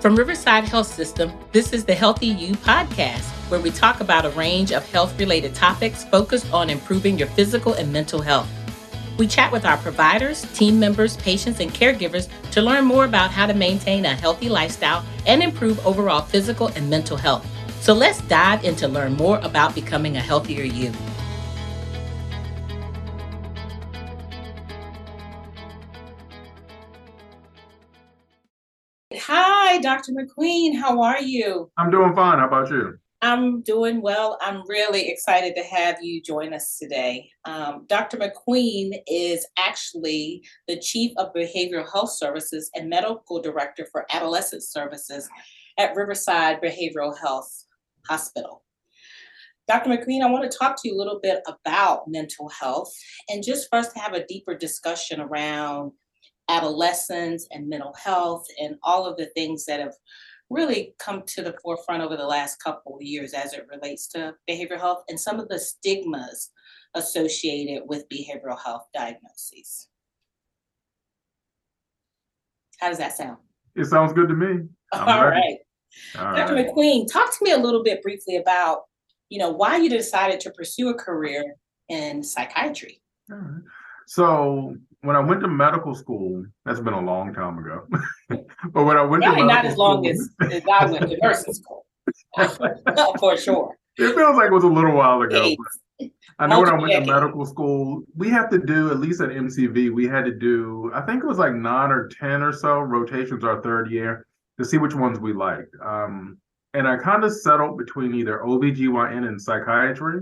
From Riverside Health System, this is the Healthy You podcast, where we talk about a range of health related topics focused on improving your physical and mental health. We chat with our providers, team members, patients, and caregivers to learn more about how to maintain a healthy lifestyle and improve overall physical and mental health. So let's dive in to learn more about becoming a healthier you. Hi, Dr. McQueen. How are you? I'm doing fine. How about you? I'm doing well. I'm really excited to have you join us today. Um, Dr. McQueen is actually the Chief of Behavioral Health Services and Medical Director for Adolescent Services at Riverside Behavioral Health Hospital. Dr. McQueen, I want to talk to you a little bit about mental health and just first have a deeper discussion around adolescence and mental health and all of the things that have really come to the forefront over the last couple of years as it relates to behavioral health and some of the stigmas associated with behavioral health diagnoses. How does that sound? It sounds good to me. All right. All Dr. Right. McQueen, talk to me a little bit briefly about, you know, why you decided to pursue a career in psychiatry. So when I went to medical school, that's been a long time ago. but when I went Probably to not as long school, as, as I went to nursing school, for sure. It feels like it was a little while ago. I know when I went to medical school, we have to do at least at MCV, we had to do I think it was like nine or ten or so rotations our third year to see which ones we liked. Um, and I kind of settled between either OBGYN and psychiatry.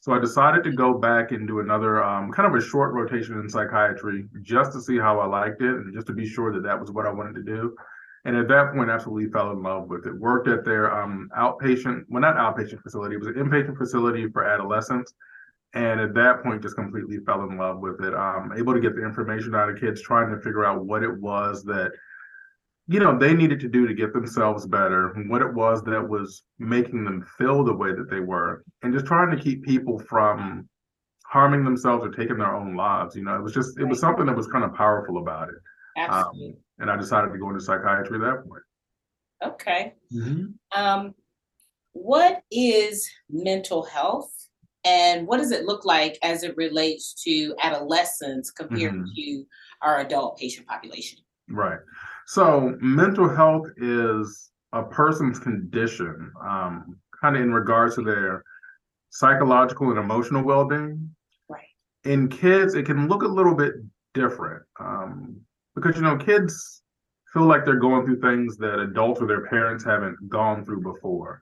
So I decided to go back and do another um, kind of a short rotation in psychiatry just to see how I liked it and just to be sure that that was what I wanted to do. And at that point, absolutely fell in love with it. Worked at their um, outpatient, well, not outpatient facility, it was an inpatient facility for adolescents. And at that point, just completely fell in love with it. Um, able to get the information out of kids, trying to figure out what it was that you know they needed to do to get themselves better what it was that was making them feel the way that they were and just trying to keep people from harming themselves or taking their own lives you know it was just it was something that was kind of powerful about it Absolutely. Um, and i decided to go into psychiatry at that point okay mm-hmm. um, what is mental health and what does it look like as it relates to adolescents compared mm-hmm. to our adult patient population right so mental health is a person's condition, um, kind of in regards to their psychological and emotional well-being. Right. In kids, it can look a little bit different um, because you know kids feel like they're going through things that adults or their parents haven't gone through before.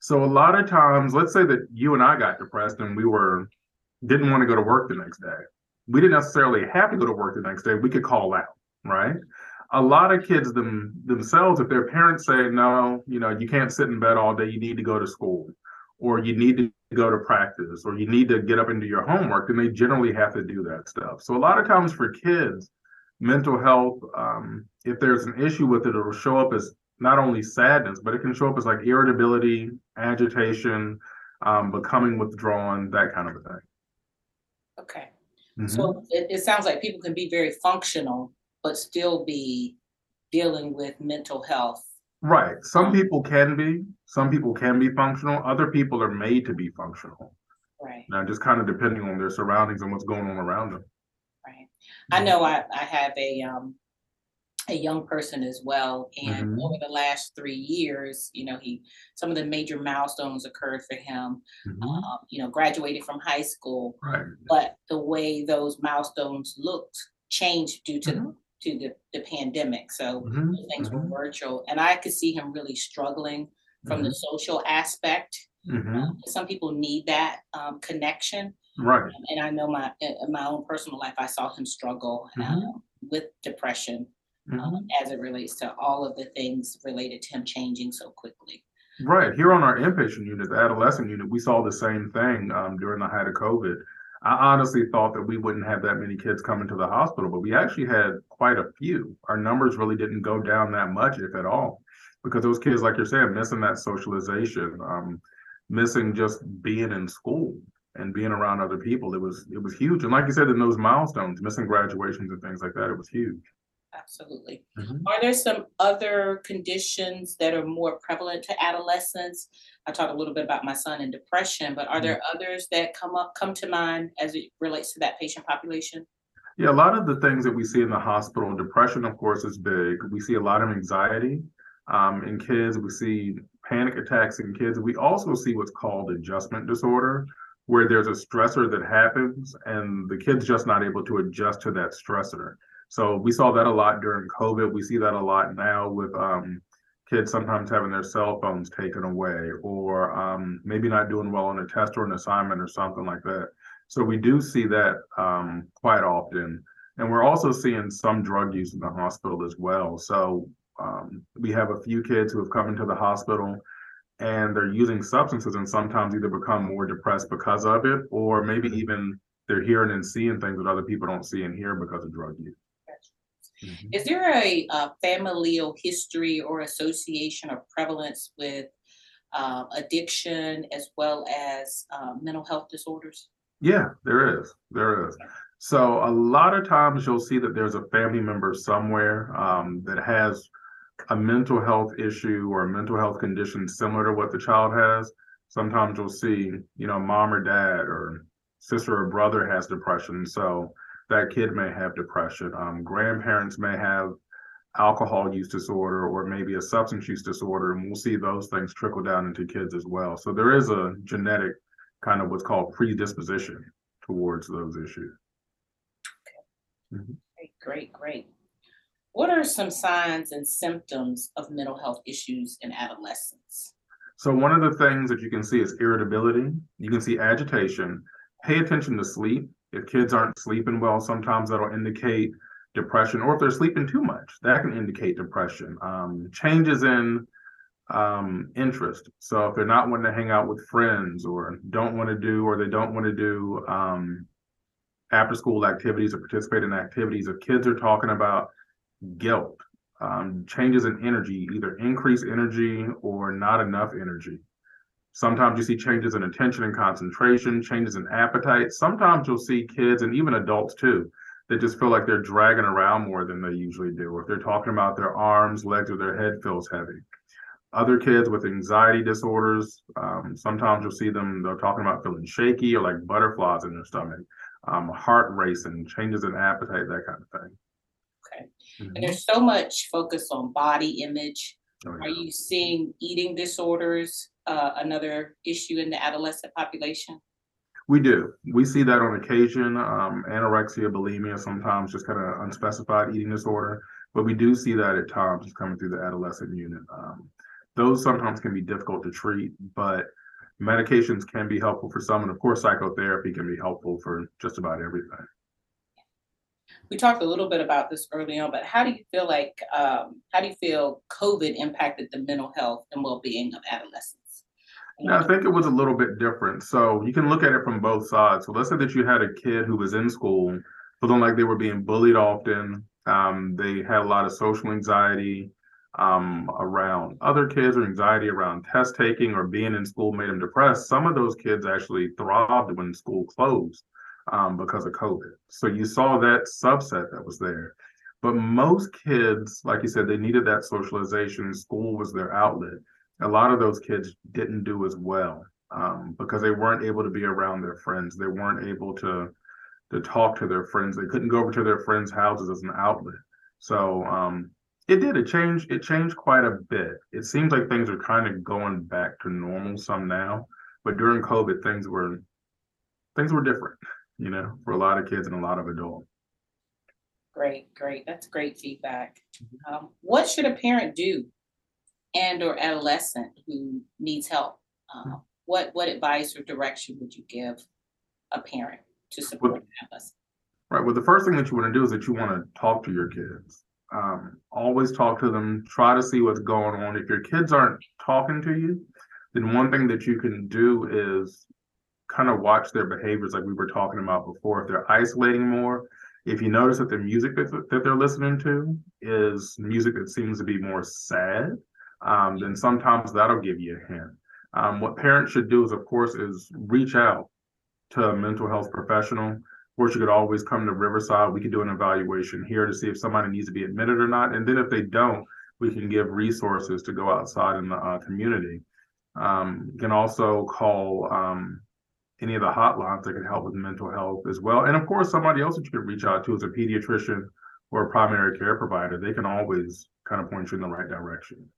So a lot of times, let's say that you and I got depressed and we were didn't want to go to work the next day. We didn't necessarily have to go to work the next day. We could call out, right? A lot of kids them themselves, if their parents say, no, you know, you can't sit in bed all day, you need to go to school, or you need to go to practice, or you need to get up and do your homework, then they generally have to do that stuff. So a lot of times for kids, mental health, um, if there's an issue with it, it'll show up as not only sadness, but it can show up as like irritability, agitation, um, becoming withdrawn, that kind of a thing. Okay. Mm-hmm. So it, it sounds like people can be very functional but still be dealing with mental health. Right. Some people can be, some people can be functional, other people are made to be functional. Right. Now, just kind of depending on their surroundings and what's going on around them. Right. I know I, I have a um a young person as well. And mm-hmm. over the last three years, you know, he some of the major milestones occurred for him. Mm-hmm. Um, you know, graduated from high school, right. but the way those milestones looked changed due to mm-hmm to the, the pandemic. So mm-hmm. things mm-hmm. were virtual. And I could see him really struggling from mm-hmm. the social aspect. Mm-hmm. Um, some people need that um, connection. Right. Um, and I know my in my own personal life, I saw him struggle mm-hmm. um, with depression um, mm-hmm. as it relates to all of the things related to him changing so quickly. Right. Here on our inpatient unit, the adolescent unit, we saw the same thing um, during the height of COVID. I honestly thought that we wouldn't have that many kids coming to the hospital, but we actually had quite a few. Our numbers really didn't go down that much, if at all, because those kids, like you're saying, missing that socialization, um, missing just being in school and being around other people. It was it was huge. And like you said, in those milestones, missing graduations and things like that, it was huge. Absolutely. Mm-hmm. Are there some other conditions that are more prevalent to adolescents? I talked a little bit about my son and depression, but are there mm-hmm. others that come up come to mind as it relates to that patient population? Yeah, a lot of the things that we see in the hospital, depression, of course, is big. We see a lot of anxiety um, in kids. We see panic attacks in kids. We also see what's called adjustment disorder, where there's a stressor that happens and the kid's just not able to adjust to that stressor. So we saw that a lot during COVID. We see that a lot now with um, kids sometimes having their cell phones taken away or um, maybe not doing well on a test or an assignment or something like that. So we do see that um, quite often. And we're also seeing some drug use in the hospital as well. So um, we have a few kids who have come into the hospital and they're using substances and sometimes either become more depressed because of it or maybe mm-hmm. even they're hearing and seeing things that other people don't see and hear because of drug use. Mm-hmm. Is there a, a, familial history or association or prevalence with uh, addiction as well as uh, mental health disorders? Yeah, there is. There is. So a lot of times you'll see that there's a family member somewhere um, that has a mental health issue or a mental health condition similar to what the child has. Sometimes you'll see, you know, mom or dad or sister or brother has depression. So that kid may have depression. Um, grandparents may have alcohol use disorder or maybe a substance use disorder, and we'll see those things trickle down into kids as well. So there is a genetic kind of what's called predisposition towards those issues. Okay. Mm-hmm. Great, great. What are some signs and symptoms of mental health issues in adolescence? So, one of the things that you can see is irritability. You can see agitation. Pay attention to sleep. If kids aren't sleeping well, sometimes that'll indicate depression, or if they're sleeping too much, that can indicate depression. Um, changes in um, interest. So if they're not wanting to hang out with friends or don't want to do, or they don't want to do um, after school activities or participate in activities, if kids are talking about guilt, um, changes in energy, either increased energy or not enough energy. Sometimes you see changes in attention and concentration, changes in appetite. Sometimes you'll see kids and even adults too that just feel like they're dragging around more than they usually do. If they're talking about their arms, legs, or their head feels heavy other kids with anxiety disorders, um, sometimes you'll see them, they're talking about feeling shaky or like butterflies in their stomach, um, heart racing, changes in appetite, that kind of thing. Okay. Mm-hmm. And there's so much focus on body image. Oh, yeah. Are you seeing eating disorders, uh, another issue in the adolescent population? We do. We see that on occasion. Um, anorexia, bulimia, sometimes just kind of unspecified eating disorder, but we do see that at times coming through the adolescent unit. Um, those sometimes can be difficult to treat, but medications can be helpful for some. And of course, psychotherapy can be helpful for just about everything. We talked a little bit about this early on, but how do you feel like, um, how do you feel COVID impacted the mental health and well being of adolescents? Yeah, I think it was a little bit different. So you can look at it from both sides. So let's say that you had a kid who was in school, feeling like they were being bullied often. Um, they had a lot of social anxiety um, around other kids or anxiety around test taking or being in school made them depressed. Some of those kids actually thrived when school closed um, because of COVID. So you saw that subset that was there. But most kids, like you said, they needed that socialization. School was their outlet. A lot of those kids didn't do as well um, because they weren't able to be around their friends. They weren't able to to talk to their friends. They couldn't go over to their friends' houses as an outlet. So um, it did. It changed. It changed quite a bit. It seems like things are kind of going back to normal some now, but during COVID, things were things were different. You know, for a lot of kids and a lot of adults. Great, great. That's great feedback. Mm-hmm. Um, what should a parent do, and or adolescent who needs help? Uh, what what advice or direction would you give a parent to support well, adolescent? Right. Well, the first thing that you want to do is that you want to talk to your kids um, always talk to them, try to see what's going on. If your kids aren't talking to you, then one thing that you can do is kind of watch their behaviors, like we were talking about before. If they're isolating more, if you notice that the music that, that they're listening to is music that seems to be more sad, um, then sometimes that'll give you a hint. Um, what parents should do is, of course, is reach out to a mental health professional Of course, you could always come to Riverside. We could do an evaluation here to see if somebody needs to be admitted or not. And then if they don't, we can give resources to go outside in the uh, community. Um, you can also call um, any of the hotlines that can help with mental health as well. And of course, somebody else that you could reach out to is a pediatrician or a primary care provider. They can always kind of point you in the right direction.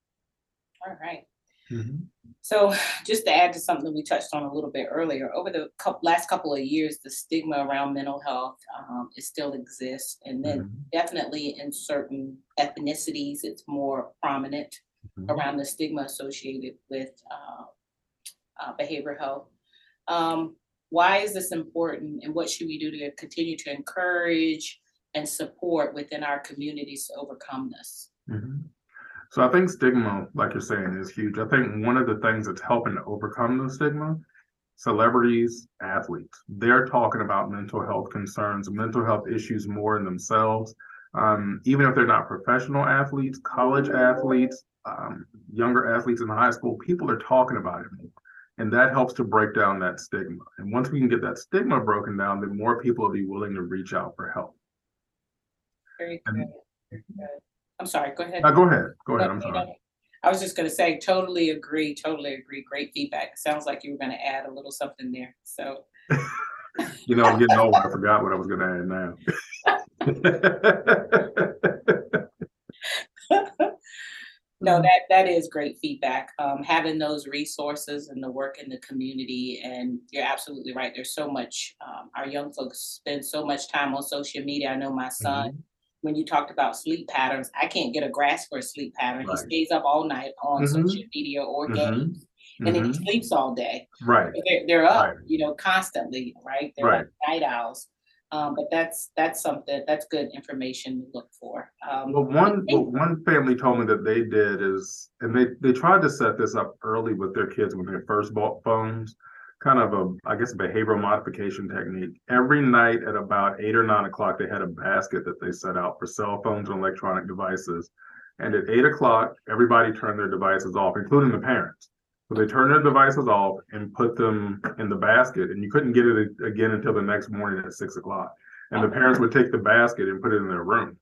All right. Mm-hmm. So, just to add to something we touched on a little bit earlier, over the last couple of years, the stigma around mental health um, it still exists, and then mm-hmm. definitely in certain ethnicities, it's more prominent mm-hmm. around the stigma associated with uh, uh, behavioral health. Um, why is this important, and what should we do to continue to encourage and support within our communities to overcome this? So I think stigma, like you're saying, is huge. I think one of the things that's helping to overcome the stigma, celebrities, athletes, they're talking about mental health concerns, mental health issues more in themselves. Um, even if they're not professional athletes, college athletes, um, younger athletes in high school, people are talking about it more. And that helps to break down that stigma. And once we can get that stigma broken down, then more people will be willing to reach out for help. Very good. Very good. I'm sorry, go ahead. Uh, go ahead. Go ahead. I'm sorry. I was just gonna say, totally agree, totally agree. Great feedback. It Sounds like you were gonna add a little something there, so. You know, I'm getting old. I forgot what I was gonna add now. No, that, that is great feedback. Um, having those resources and the work in the community, and you're absolutely right. There's so much, um, our young folks spend so much time on social media. I know my son Mhm when you talked about sleep patterns, I can't get a grasp for a sleep pattern. Right. He stays up all night on mm-hmm. social media or mm-hmm. games. And then he mm-hmm. sleeps all day. Right. They're, they're up, right. you know, constantly, right? They're right. like night owls. Um, but that's that's something that's good information to look for. Um, well, one well, one family told me that they did is, and they they tried to set this up early with their kids when they first bought phones kind of a, I guess, a behavioral modification technique. Every night at about eight or nine o'clock, they had a basket that they set out for cell phones and electronic devices. And at eight o'clock, everybody turned their devices off, including the parents. So they turned their devices off and put them in the basket, and you couldn't get it again until the next morning at six o'clock. And the parents would take the basket and put it in their room.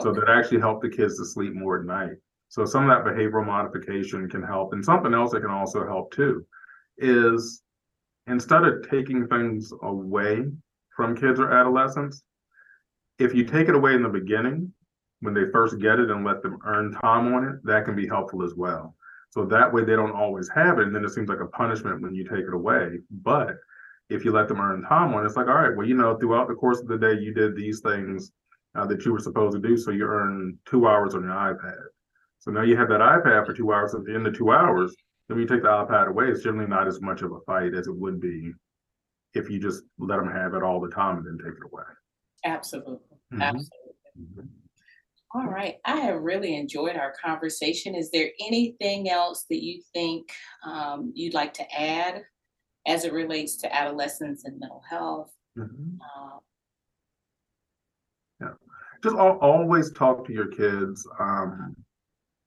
So that actually helped the kids to sleep more at night. So some of that behavioral modification can help. And something else that can also help too is instead of taking things away from kids or adolescents, if you take it away in the beginning, when they first get it and let them earn time on it, that can be helpful as well. So that way they don't always have it. And then it seems like a punishment when you take it away. But if you let them earn time on it, it's like, all right, well, you know, throughout the course of the day, you did these things uh, that you were supposed to do. So you earn two hours on your iPad. So now you have that iPad for two hours. At the end of two hours, when you take the iPad away, it's generally not as much of a fight as it would be if you just let them have it all the time and then take it away. Absolutely. Mm-hmm. Absolutely. Mm-hmm. All right. I have really enjoyed our conversation. Is there anything else that you think um, you'd like to add as it relates to adolescence and mental health? Mm-hmm. Uh, yeah. Just al- always talk to your kids. Um,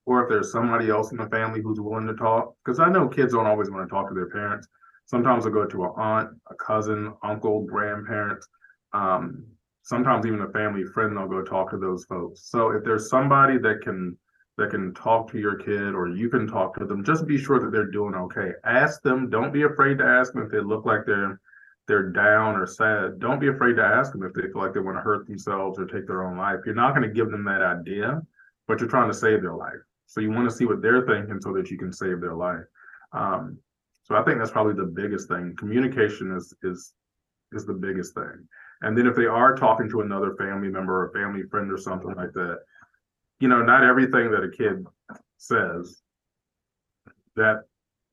or if there's somebody else in the family who's willing to talk. Because I know kids don't always want to talk to their parents. Sometimes they'll go to an aunt, a cousin, uncle, grandparents. Um, sometimes even a family friend, they'll go talk to those folks. So if there's somebody that can that can talk to your kid or you can talk to them, just be sure that they're doing okay. Ask them. Don't be afraid to ask them if they look like they're they're down or sad. Don't be afraid to ask them if they feel like they want to hurt themselves or take their own life. You're not going to give them that idea, but you're trying to save their life. So you want to see what they're thinking so that you can save their life. Um, so I think that's probably the biggest thing. Communication is is is the biggest thing. And then if they are talking to another family member or family friend or something like that, you know, not everything that a kid says that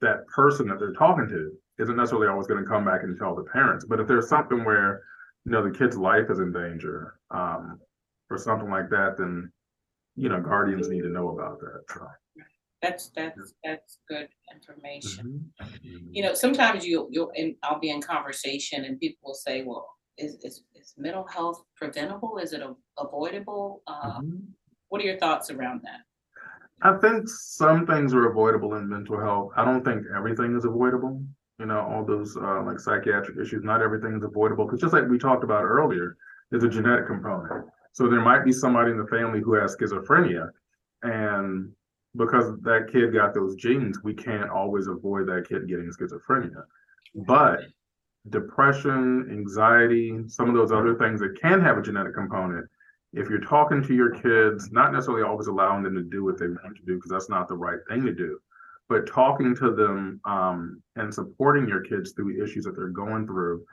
that person that they're talking to isn't necessarily always going to come back and tell the parents. But if there's something where you know the kid's life is in danger um, or something like that, then you know, guardians need to know about that. So. That's that's that's good information. Mm-hmm. You know, sometimes you you'll in, I'll be in conversation and people will say, "Well, is is, is mental health preventable? Is it a, avoidable?" Uh, mm-hmm. What are your thoughts around that? I think some things are avoidable in mental health. I don't think everything is avoidable. you know, all those uh, like psychiatric issues. Not everything is avoidable because just like we talked about earlier, there's a genetic component. So there might be somebody in the family who has schizophrenia, and because that kid got those genes, we can't always avoid that kid getting schizophrenia. But depression, anxiety, some of those other things that can have a genetic component, if you're talking to your kids, not necessarily always allowing them to do what they want to do, because that's not the right thing to do, but talking to them um, and supporting your kids through issues that they're going through.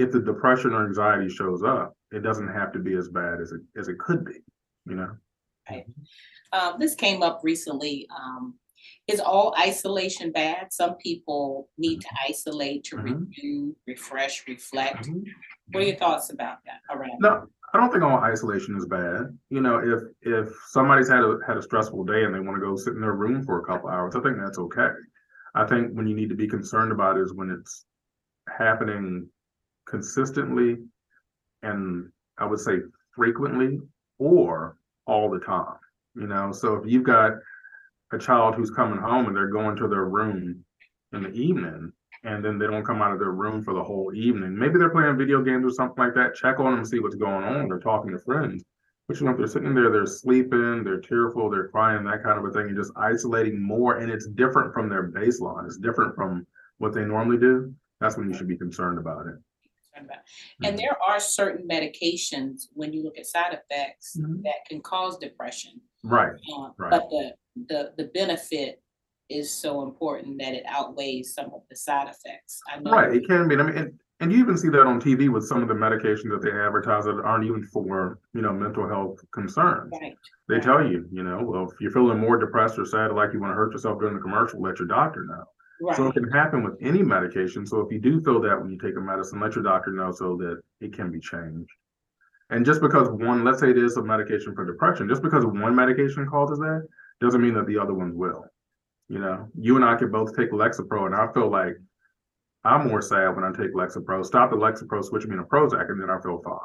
If the depression or anxiety shows up, it doesn't have to be as bad as it as it could be, you know. Right. Um, this came up recently. Um, is all isolation bad? Some people need to isolate to Mhm. renew, refresh, reflect. Mhm. What are your thoughts about that around? No, I don't think all isolation is bad. You know, if if somebody's had a had a stressful day and they want to go sit in their room for a couple hours, I think that's okay. I think when you need to be concerned about is when it's happening consistently and I would say frequently or all the time. You know, so if you've got a child who's coming home and they're going to their room in the evening and then they don't come out of their room for the whole evening. Maybe they're playing video games or something like that. Check on them, see what's going on. They're talking to friends. But you know, if they're sitting there, they're sleeping, they're tearful, they're crying, that kind of a thing, you're just isolating more. And it's different from their baseline. It's different from what they normally do. That's when you should be concerned about it. Concerned about? And there are certain medications, when you look at side effects, Mhm. that can cause depression. Right. Uh, Right. But the, the, the benefit is so important that it outweighs some of the side effects. I know. Right. It can be. I mean, and, and you even see that on TV with some of the medications that they advertise that aren't even for, you know, mental health concerns. Right, They Right. tell you, you know, well, if you're feeling more depressed or sad, like you want to hurt yourself during the commercial, let your doctor know. So it can happen with any medication. So if you do feel that when you take a medicine, let your doctor know so that it can be changed. And just because one, let's say it is a medication for depression, just because one medication causes that doesn't mean that the other ones will. You know, you and I could both take Lexapro, and I feel like I'm more sad when I take Lexapro. Stop the Lexapro, switch me to Prozac, and then I feel fine.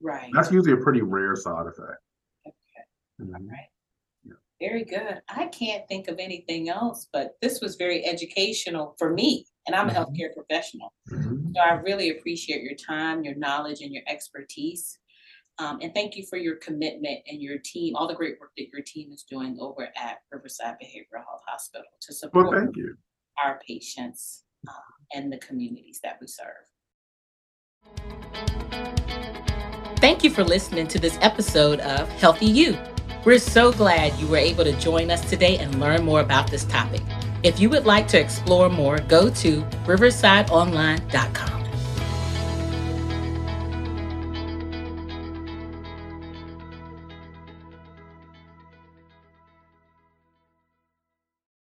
right. That's usually a pretty rare side effect. Okay. Mhm. Right. Very good. I can't think of anything else, but this was very educational for me, and I'm a Mhm. healthcare professional. Mhm. So I really appreciate your time, your knowledge, and your expertise. Um, and thank you for your commitment and your team, all the great work that your team is doing over at Riverside Behavioral Health Hospital to Well, support thank you. our patients um, and the communities that we serve. Thank you for listening to this episode of Healthy You. We're so glad you were able to join us today and learn more about this topic. If you would like to explore more, go to riversideonline.com.